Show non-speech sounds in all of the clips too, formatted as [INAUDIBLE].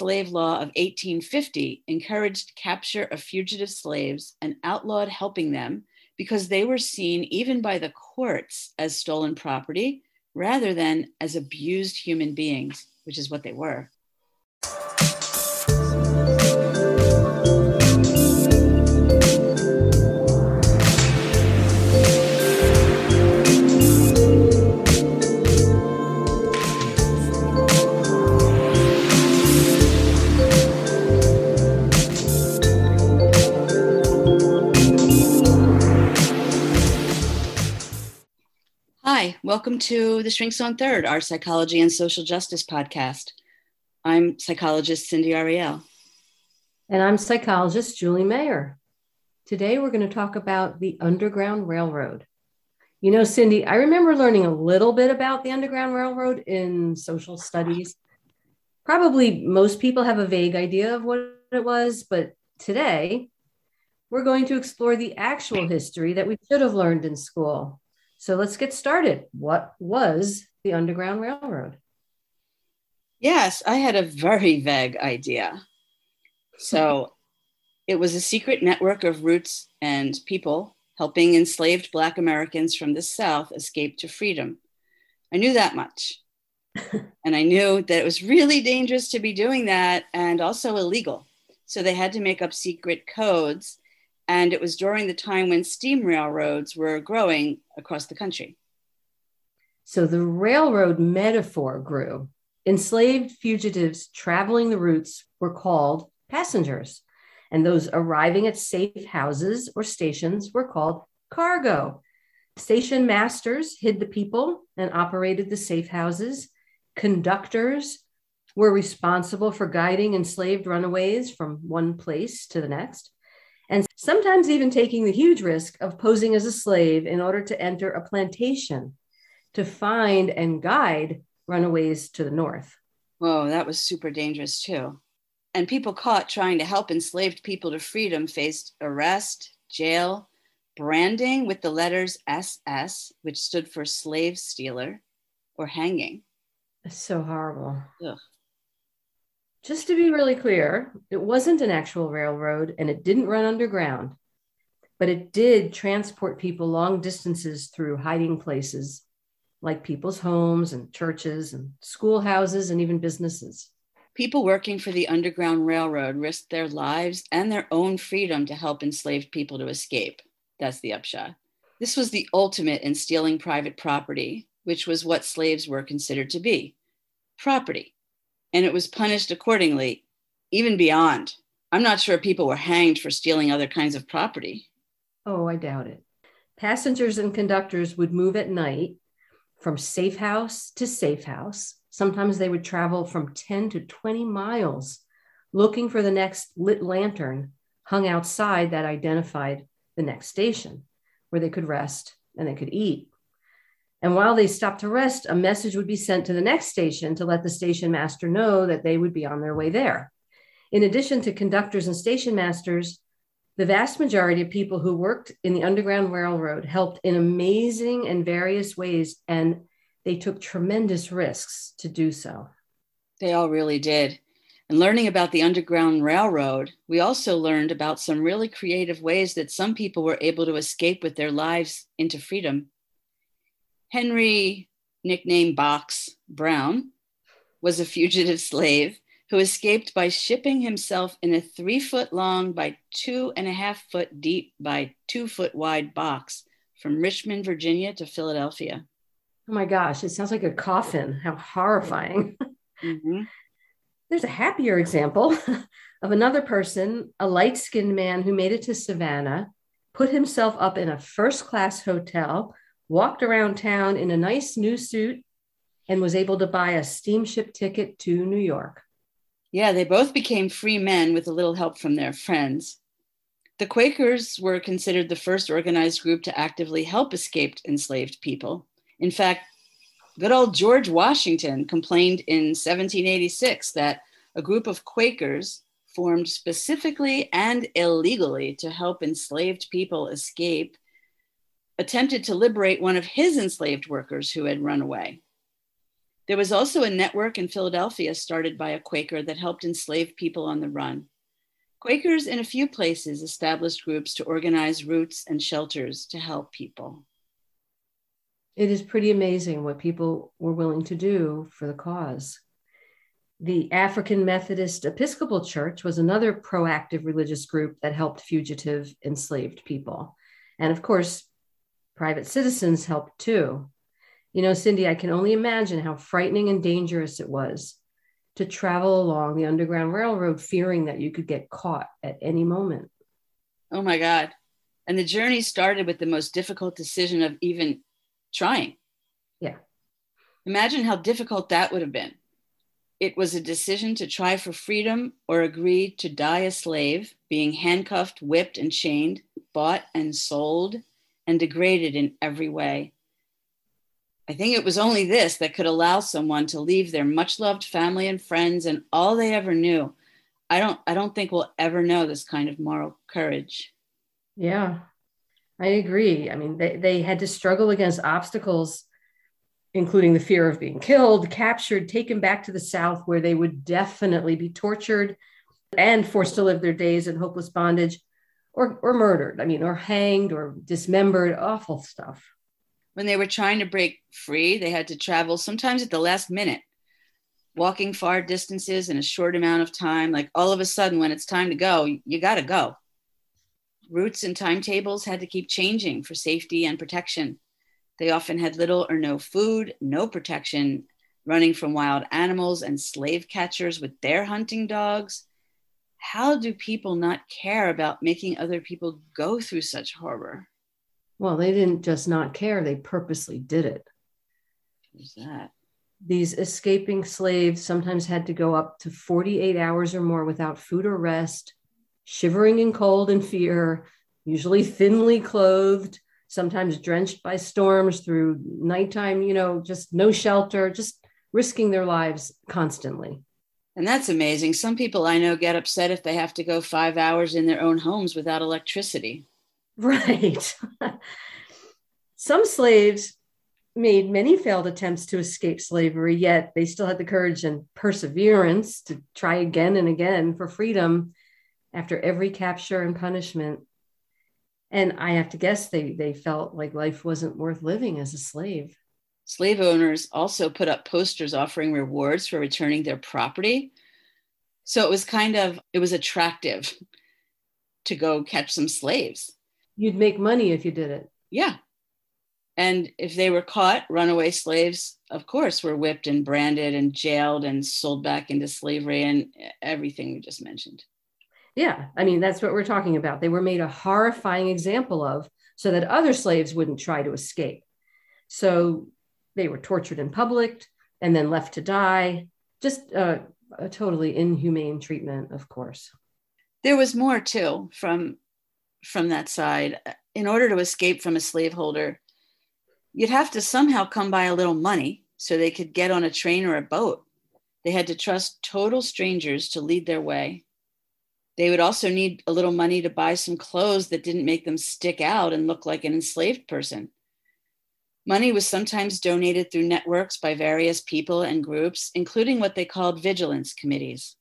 slave law of 1850 encouraged capture of fugitive slaves and outlawed helping them because they were seen even by the courts as stolen property rather than as abused human beings, which is what they were. Welcome to the Shrinks on Third, our psychology and social justice podcast. I'm psychologist Cindy Ariel. And I'm psychologist Julie Mayer. Today we're going to talk about the Underground Railroad. You know, Cindy, I remember learning a little bit about the Underground Railroad in social studies. Probably most people have a vague idea of what it was, but today we're going to explore the actual history that we should have learned in school so let's get started. What was the Underground Railroad? Yes, I had a very vague idea. So it was a secret network of routes and people helping enslaved Black Americans from the South escape to freedom. I knew that much. [LAUGHS] and I knew that it was really dangerous to be doing that and also illegal. So they had to make up secret codes and it was during the time when steam railroads were growing across the country. So the railroad metaphor grew. Enslaved fugitives traveling the routes were called passengers, and those arriving at safe houses or stations were called cargo. Station masters hid the people and operated the safe houses. Conductors were responsible for guiding enslaved runaways from one place to the next and sometimes even taking the huge risk of posing as a slave in order to enter a plantation to find and guide runaways to the north. Whoa, that was super dangerous too. And people caught trying to help enslaved people to freedom faced arrest, jail, branding with the letters SS, which stood for slave stealer, or hanging. That's so horrible. Ugh. Just to be really clear, it wasn't an actual railroad and it didn't run underground, but it did transport people long distances through hiding places like people's homes and churches and schoolhouses and even businesses. People working for the Underground Railroad risked their lives and their own freedom to help enslaved people to escape. That's the upshot. This was the ultimate in stealing private property, which was what slaves were considered to be property and it was punished accordingly, even beyond. I'm not sure people were hanged for stealing other kinds of property. Oh, I doubt it. Passengers and conductors would move at night from safe house to safe house. Sometimes they would travel from 10 to 20 miles looking for the next lit lantern hung outside that identified the next station where they could rest and they could eat. And while they stopped to rest, a message would be sent to the next station to let the station master know that they would be on their way there. In addition to conductors and station masters, the vast majority of people who worked in the Underground Railroad helped in amazing and various ways, and they took tremendous risks to do so. They all really did. And learning about the Underground Railroad, we also learned about some really creative ways that some people were able to escape with their lives into freedom. Henry, nicknamed Box Brown, was a fugitive slave who escaped by shipping himself in a three foot long by two and a half foot deep by two foot wide box from Richmond, Virginia to Philadelphia. Oh my gosh, it sounds like a coffin. How horrifying. [LAUGHS] Mm-hmm. There's a happier example [LAUGHS] of another person, a light skinned man who made it to Savannah, put himself up in a first class hotel walked around town in a nice new suit, and was able to buy a steamship ticket to New York. Yeah, they both became free men with a little help from their friends. The Quakers were considered the first organized group to actively help escaped enslaved people. In fact, good old George Washington complained in 1786 that a group of Quakers formed specifically and illegally to help enslaved people escape attempted to liberate one of his enslaved workers who had run away. There was also a network in Philadelphia started by a Quaker that helped enslaved people on the run. Quakers in a few places established groups to organize routes and shelters to help people. It is pretty amazing what people were willing to do for the cause. The African Methodist Episcopal Church was another proactive religious group that helped fugitive enslaved people. And of course, private citizens helped too. You know, Cindy, I can only imagine how frightening and dangerous it was to travel along the Underground Railroad fearing that you could get caught at any moment. Oh my God. And the journey started with the most difficult decision of even trying. Yeah. Imagine how difficult that would have been it was a decision to try for freedom or agree to die a slave, being handcuffed, whipped, and chained, bought and sold, and degraded in every way. I think it was only this that could allow someone to leave their much loved family and friends and all they ever knew. I don't I don't think we'll ever know this kind of moral courage. Yeah. I agree. I mean, they, they had to struggle against obstacles including the fear of being killed, captured, taken back to the South, where they would definitely be tortured and forced to live their days in hopeless bondage or, or murdered. I mean, or hanged or dismembered, awful stuff. When they were trying to break free, they had to travel sometimes at the last minute, walking far distances in a short amount of time. Like all of a sudden, when it's time to go, you got to go. Routes and timetables had to keep changing for safety and protection. They often had little or no food, no protection, running from wild animals and slave catchers with their hunting dogs. How do people not care about making other people go through such horror? Well, they didn't just not care, they purposely did it. Who's that? These escaping slaves sometimes had to go up to 48 hours or more without food or rest, shivering in cold and fear, usually thinly clothed, sometimes drenched by storms through nighttime, you know, just no shelter, just risking their lives constantly. And that's amazing. Some people I know get upset if they have to go five hours in their own homes without electricity. Right. [LAUGHS] Some slaves made many failed attempts to escape slavery, yet they still had the courage and perseverance to try again and again for freedom after every capture and punishment and i have to guess they they felt like life wasn't worth living as a slave slave owners also put up posters offering rewards for returning their property. So it was kind of it was attractive to go catch some slaves. You'd make money if you did it. Yeah. And if they were caught runaway slaves of course were whipped and branded and jailed and sold back into slavery and everything we just mentioned. Yeah, I mean, that's what we're talking about. They were made a horrifying example of so that other slaves wouldn't try to escape. So they were tortured in public and then left to die. Just a totally inhumane treatment, of course. There was more too from from that side. In order to escape from a slaveholder, you'd have to somehow come by a little money so they could get on a train or a boat. They had to trust total strangers to lead their way. They would also need a little money to buy some clothes that didn't make them stick out and look like an enslaved person. Money was sometimes donated through networks by various people and groups, including what they called vigilance committees.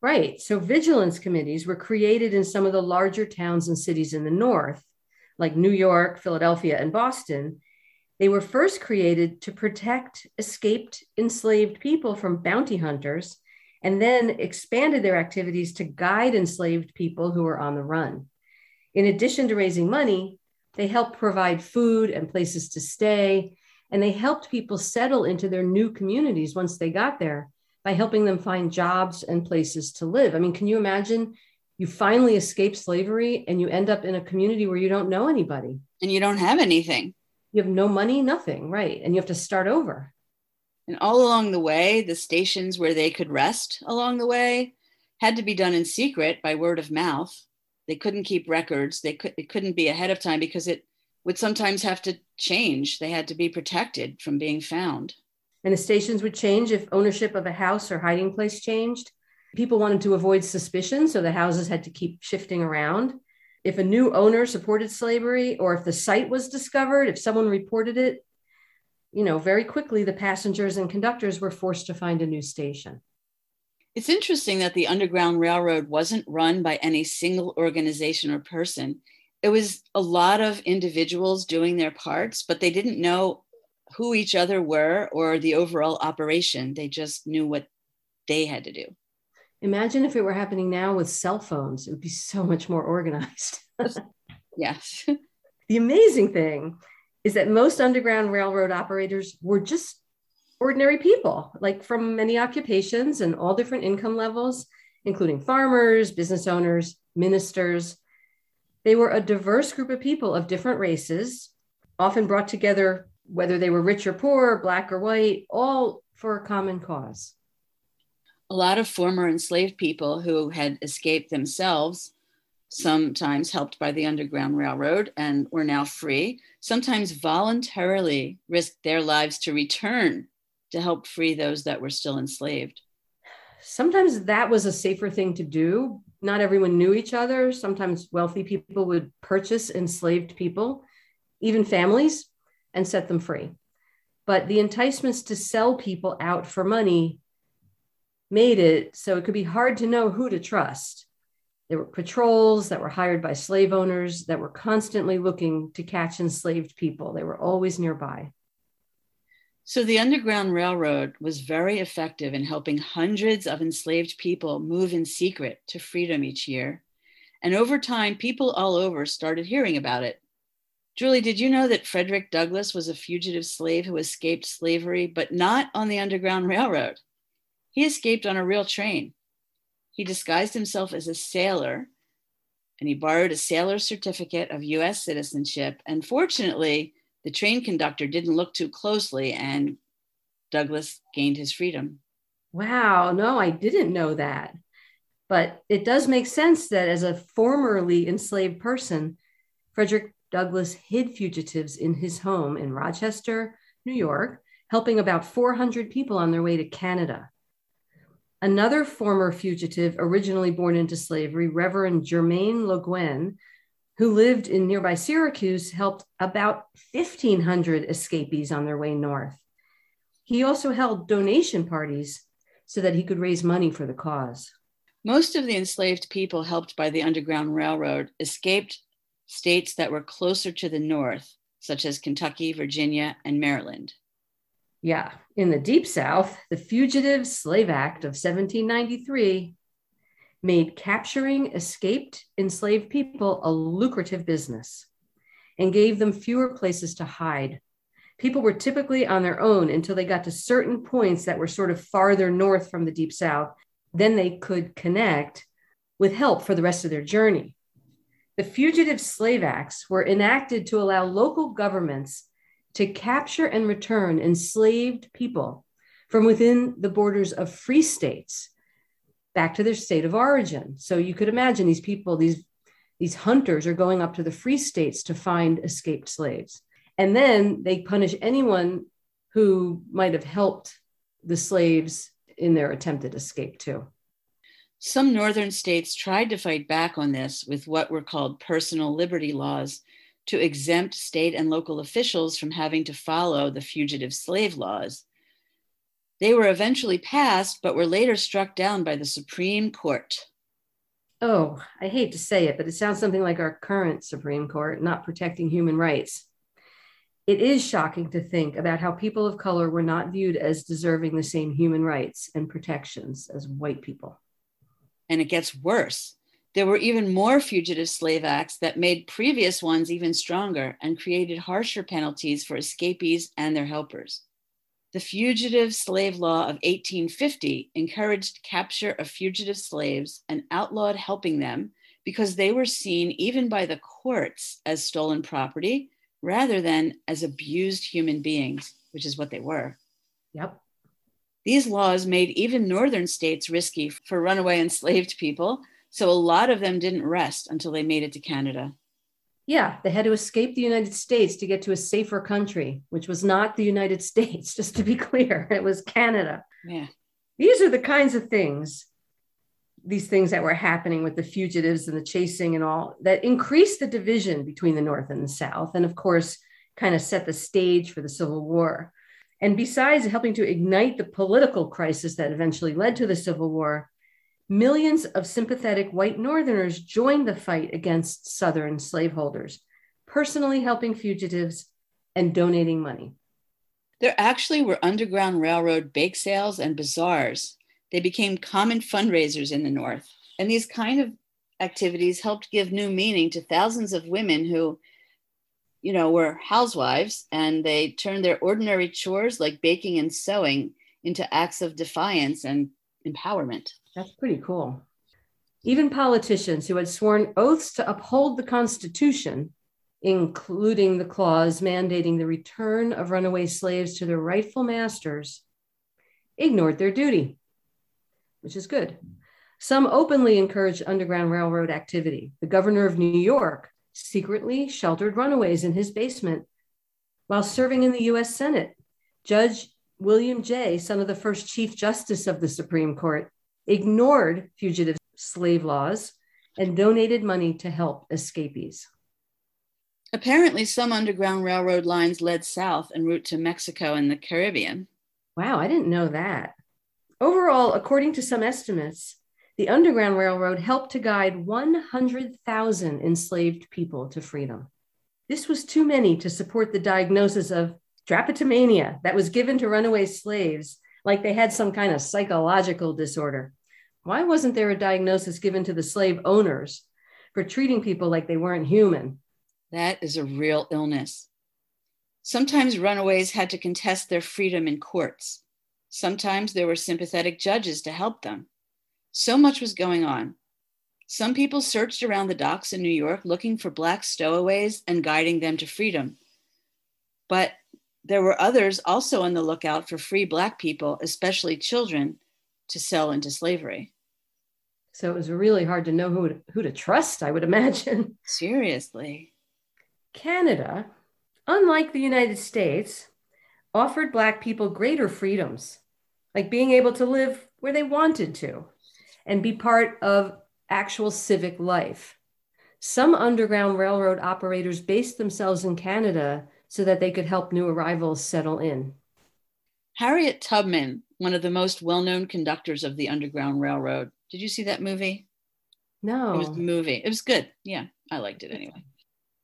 Right. So, vigilance committees were created in some of the larger towns and cities in the North, like New York, Philadelphia, and Boston. They were first created to protect escaped enslaved people from bounty hunters and then expanded their activities to guide enslaved people who were on the run. In addition to raising money, they helped provide food and places to stay, and they helped people settle into their new communities once they got there by helping them find jobs and places to live. I mean, can you imagine you finally escape slavery and you end up in a community where you don't know anybody? And you don't have anything. You have no money, nothing, right? And you have to start over. And all along the way, the stations where they could rest along the way had to be done in secret by word of mouth. They couldn't keep records. They could it couldn't be ahead of time because it would sometimes have to change. They had to be protected from being found. And the stations would change if ownership of a house or hiding place changed. People wanted to avoid suspicion, so the houses had to keep shifting around. If a new owner supported slavery or if the site was discovered, if someone reported it, you know, very quickly the passengers and conductors were forced to find a new station. It's interesting that the Underground Railroad wasn't run by any single organization or person. It was a lot of individuals doing their parts, but they didn't know who each other were or the overall operation. They just knew what they had to do. Imagine if it were happening now with cell phones, it would be so much more organized. [LAUGHS] yes. the amazing thing is that most Underground Railroad operators were just ordinary people, like from many occupations and all different income levels, including farmers, business owners, ministers. They were a diverse group of people of different races, often brought together, whether they were rich or poor, black or white, all for a common cause. A lot of former enslaved people who had escaped themselves, sometimes helped by the Underground Railroad and were now free, sometimes voluntarily risked their lives to return to help free those that were still enslaved. Sometimes that was a safer thing to do. Not everyone knew each other. Sometimes wealthy people would purchase enslaved people, even families, and set them free. But the enticements to sell people out for money made it so it could be hard to know who to trust. There were patrols that were hired by slave owners that were constantly looking to catch enslaved people. They were always nearby. So the Underground Railroad was very effective in helping hundreds of enslaved people move in secret to freedom each year. And over time, people all over started hearing about it. Julie, did you know that Frederick Douglass was a fugitive slave who escaped slavery, but not on the Underground Railroad? He escaped on a real train. He disguised himself as a sailor and he borrowed a sailor's certificate of US citizenship. And fortunately, the train conductor didn't look too closely and Douglass gained his freedom. Wow, no, I didn't know that. But it does make sense that as a formerly enslaved person, Frederick Douglass hid fugitives in his home in Rochester, New York, helping about 400 people on their way to Canada. Another former fugitive, originally born into slavery, Reverend Jermain Loguen, who lived in nearby Syracuse, helped about 1,500 escapees on their way north. He also held donation parties so that he could raise money for the cause. Most of the enslaved people helped by the Underground Railroad escaped states that were closer to the north, such as Kentucky, Virginia, and Maryland. Yeah, in the Deep South, the Fugitive Slave Act of 1793 made capturing escaped enslaved people a lucrative business and gave them fewer places to hide. People were typically on their own until they got to certain points that were sort of farther north from the Deep South. Then they could connect with help for the rest of their journey. The Fugitive Slave Acts were enacted to allow local governments to capture and return enslaved people from within the borders of free states back to their state of origin. So you could imagine these people, these, these hunters are going up to the free states to find escaped slaves. And then they punish anyone who might have helped the slaves in their attempted escape, too. Some northern states tried to fight back on this with what were called personal liberty laws to exempt state and local officials from having to follow the fugitive slave laws. They were eventually passed, but were later struck down by the Supreme Court. Oh, I hate to say it, but it sounds something like our current Supreme Court not protecting human rights. It is shocking to think about how people of color were not viewed as deserving the same human rights and protections as white people. And it gets worse. There were even more fugitive slave acts that made previous ones even stronger and created harsher penalties for escapees and their helpers. The Fugitive Slave Law of 1850 encouraged capture of fugitive slaves and outlawed helping them because they were seen even by the courts as stolen property rather than as abused human beings, which is what they were. Yep. These laws made even northern states risky for runaway enslaved people, so a lot of them didn't rest until they made it to Canada. Yeah, they had to escape the United States to get to a safer country, which was not the United [LAUGHS] States, just to be clear. It was Canada. Yeah. These are the kinds of things, these things that were happening with the fugitives and the chasing and all, that increased the division between the North and the South. And of course, kind of set the stage for the Civil War. And besides helping to ignite the political crisis that eventually led to the Civil War, millions of sympathetic white Northerners joined the fight against Southern slaveholders, personally helping fugitives and donating money. There actually were Underground Railroad bake sales and bazaars. They became common fundraisers in the North. And these kind of activities helped give new meaning to thousands of women who, you know, were housewives and they turned their ordinary chores like baking and sewing into acts of defiance and empowerment. That's pretty cool. Even politicians who had sworn oaths to uphold the Constitution, including the clause mandating the return of runaway slaves to their rightful masters, ignored their duty, which is good. Some openly encouraged Underground Railroad activity. The governor of New York secretly sheltered runaways in his basement while serving in the US Senate. Judge William Jay, son of the first Chief Justice of the Supreme Court, ignored fugitive slave laws and donated money to help escapees. Apparently, some Underground Railroad lines led south en route to Mexico and the Caribbean. Wow, I didn't know that. Overall, according to some estimates, the Underground Railroad helped to guide 100,000 enslaved people to freedom. This was too many to support the diagnosis of drapetomania that was given to runaway slaves like they had some kind of psychological disorder. Why wasn't there a diagnosis given to the slave owners for treating people like they weren't human? That is a real illness. Sometimes runaways had to contest their freedom in courts. Sometimes there were sympathetic judges to help them. So much was going on. Some people searched around the docks in New York looking for Black stowaways and guiding them to freedom. But there were others also on the lookout for free Black people, especially children, to sell into slavery. So it was really hard to know who to, who to trust, I would imagine. [LAUGHS] Seriously. Canada, unlike the United States, offered Black people greater freedoms, like being able to live where they wanted to and be part of actual civic life. Some Underground Railroad operators based themselves in Canada so that they could help new arrivals settle in. Harriet Tubman, one of the most well known conductors of the Underground Railroad. Did you see that movie? No. It was the movie. It was good. Yeah, I liked it anyway.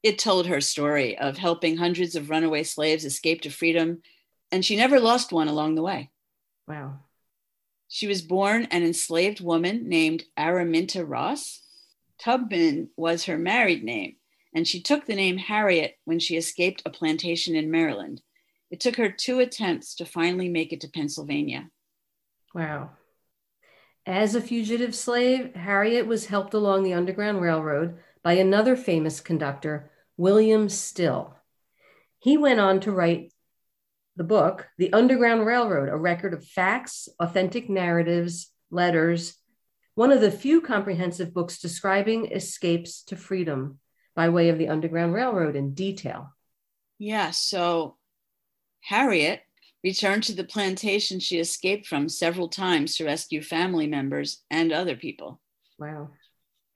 It told her story of helping hundreds of runaway slaves escape to freedom, and she never lost one along the way. Wow. She was born an enslaved woman named Araminta Ross. Tubman was her married name, and she took the name Harriet when she escaped a plantation in Maryland. It took her two attempts to finally make it to Pennsylvania. Wow. As a fugitive slave, Harriet was helped along the Underground Railroad by another famous conductor, William Still. He went on to write the book, The Underground Railroad, a record of facts, authentic narratives, letters, one of the few comprehensive books describing escapes to freedom by way of the Underground Railroad in detail. Yeah, so Harriet returned to the plantation she escaped from several times to rescue family members and other people. Wow.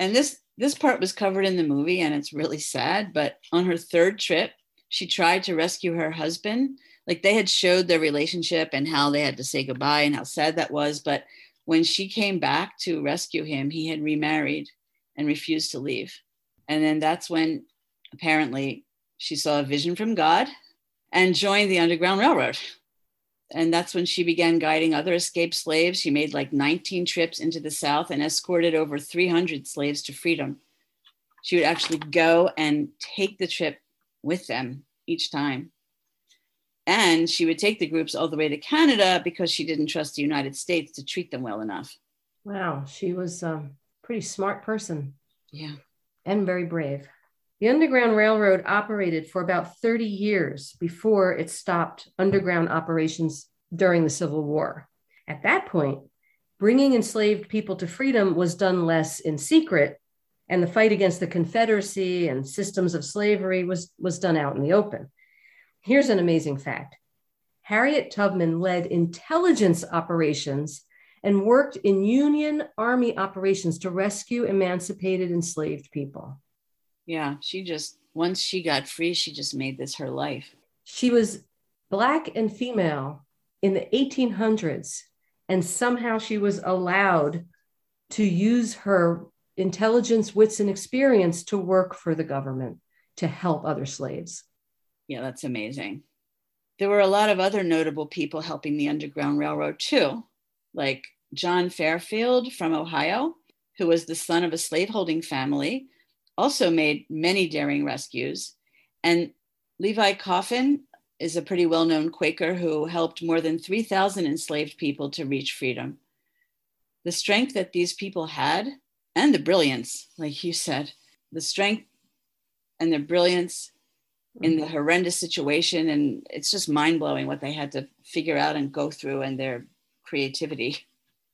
And this this part was covered in the movie and it's really sad, but on her third trip, she tried to rescue her husband like they had showed their relationship and how they had to say goodbye and how sad that was but when she came back to rescue him he had remarried and refused to leave and then that's when apparently she saw a vision from god and joined the underground railroad and that's when she began guiding other escaped slaves she made like 19 trips into the south and escorted over 300 slaves to freedom she would actually go and take the trip with them each time and she would take the groups all the way to Canada because she didn't trust the United States to treat them well enough. Wow, she was a pretty smart person. Yeah. And very brave. The Underground Railroad operated for about 30 years before it stopped underground operations during the Civil War. At that point, bringing enslaved people to freedom was done less in secret, and the fight against the Confederacy and systems of slavery was, was done out in the open. Here's an amazing fact Harriet Tubman led intelligence operations and worked in Union Army operations to rescue emancipated enslaved people. Yeah, she just, once she got free, she just made this her life. She was black and female in the 1800s, and somehow she was allowed to use her intelligence, wits, and experience to work for the government to help other slaves. Yeah, that's amazing. There were a lot of other notable people helping the Underground Railroad too, like John Fairfield from Ohio, who was the son of a slaveholding family, also made many daring rescues. And Levi Coffin is a pretty well known Quaker who helped more than 3,000 enslaved people to reach freedom. The strength that these people had and the brilliance, like you said, the strength and the brilliance in the mm-hmm. horrendous situation. And it's just mind blowing what they had to figure out and go through and their creativity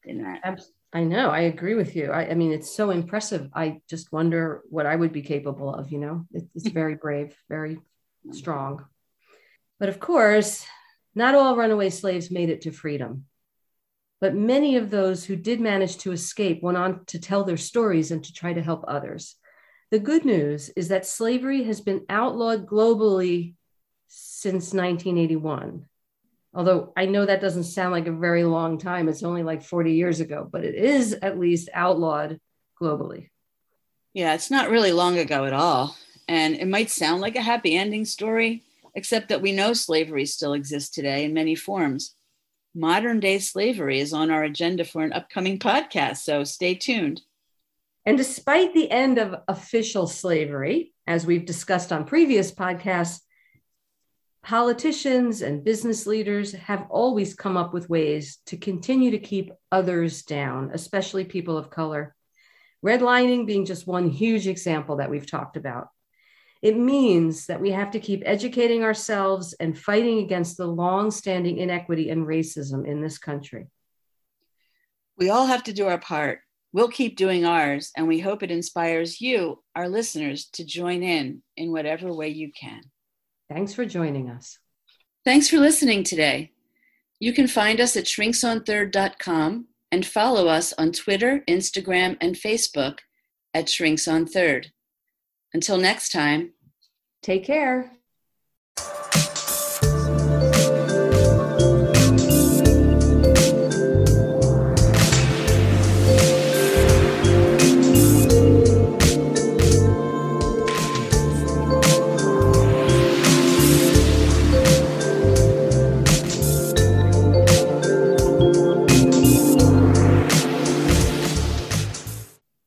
in that. I know. I agree with you. I, I mean, it's so impressive. I just wonder what I would be capable of, you know, it, it's [LAUGHS] very brave, very strong. But of course, not all runaway slaves made it to freedom. But many of those who did manage to escape went on to tell their stories and to try to help others. The good news is that slavery has been outlawed globally since 1981. Although I know that doesn't sound like a very long time, it's only like 40 years ago, but it is at least outlawed globally. Yeah, it's not really long ago at all. And it might sound like a happy ending story, except that we know slavery still exists today in many forms modern day slavery is on our agenda for an upcoming podcast, so stay tuned. And despite the end of official slavery, as we've discussed on previous podcasts, politicians and business leaders have always come up with ways to continue to keep others down, especially people of color. Redlining being just one huge example that we've talked about. It means that we have to keep educating ourselves and fighting against the long-standing inequity and racism in this country. We all have to do our part. We'll keep doing ours, and we hope it inspires you, our listeners, to join in in whatever way you can. Thanks for joining us. Thanks for listening today. You can find us at shrinksonthird.com and follow us on Twitter, Instagram, and Facebook at Shrinks on Third. Until next time, take care.